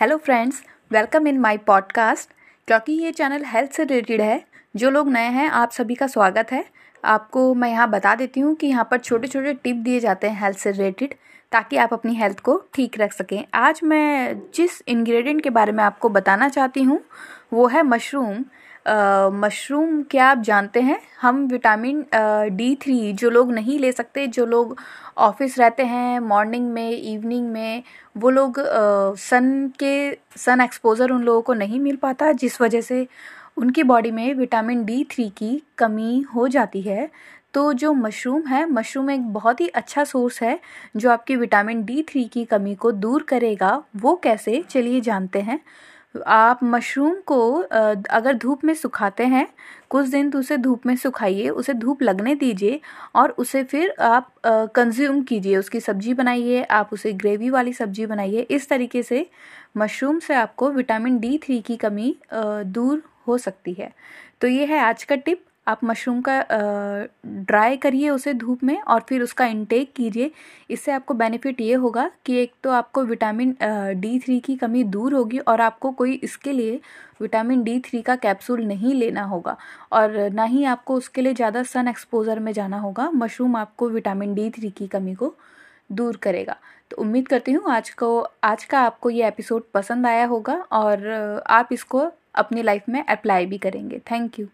Hello friends welcome in my podcast क्योंकि ये channel health से रिलेटेड है, जो लोग नए हैं, आप सभी का स्वागत है। आपको मैं यहाँ बता देती हूँ कि यहाँ पर छोटे छोटे टिप दिए जाते हैं हेल्थ से रिलेटेड ताकि आप अपनी हेल्थ को ठीक रख सकें। आज मैं जिस इंग्रेडिएंट के बारे में आपको बताना चाहती हूँ, वो है मशरूम मशरूम क्या आप जानते हैं? हम विटामिन डी थ्री जो लोग नहीं ले सकते, जो लोग ऑफ़िस रहते हैं मॉर्निंग में इवनिंग में, वो लोग सन के सन एक्सपोज़र उन लोगों को नहीं मिल पाता, जिस वजह से उनकी बॉडी में विटामिन डी थ्री की कमी हो जाती है। तो जो मशरूम है, मशरूम एक बहुत ही अच्छा सोर्स है, जो आपकी विटामिन डी थ्री की कमी को दूर करेगा, वो कैसे? चलिए जानते हैं। आप मशरूम को अगर धूप में सुखाते हैं, कुछ दिन तो उसे धूप में सुखाइए, उसे धूप लगने दीजिए और उसे फिर आप कंज्यूम कीजिए, उसकी सब्ज़ी बनाइए, आप उसे ग्रेवी वाली सब्ज़ी बनाइए। इस तरीके से मशरूम से आपको विटामिन डी थ्री की कमी दूर हो सकती है। तो ये है आज का टिप। आप मशरूम का ड्राई करिए उसे धूप में और फिर उसका इनटेक कीजिए। इससे आपको बेनिफिट ये होगा कि एक तो आपको विटामिन डी थ्री की कमी दूर होगी और आपको कोई इसके लिए विटामिन डी थ्री का कैप्सूल नहीं लेना होगा और ना ही आपको उसके लिए ज़्यादा सन एक्सपोज़र में जाना होगा। मशरूम आपको विटामिन डी थ्री की कमी को दूर करेगा। तो उम्मीद करती हूँ आज को, आज का आपको ये एपिसोड पसंद आया होगा और आप इसको अपनी लाइफ में अप्लाई भी करेंगे। Thank you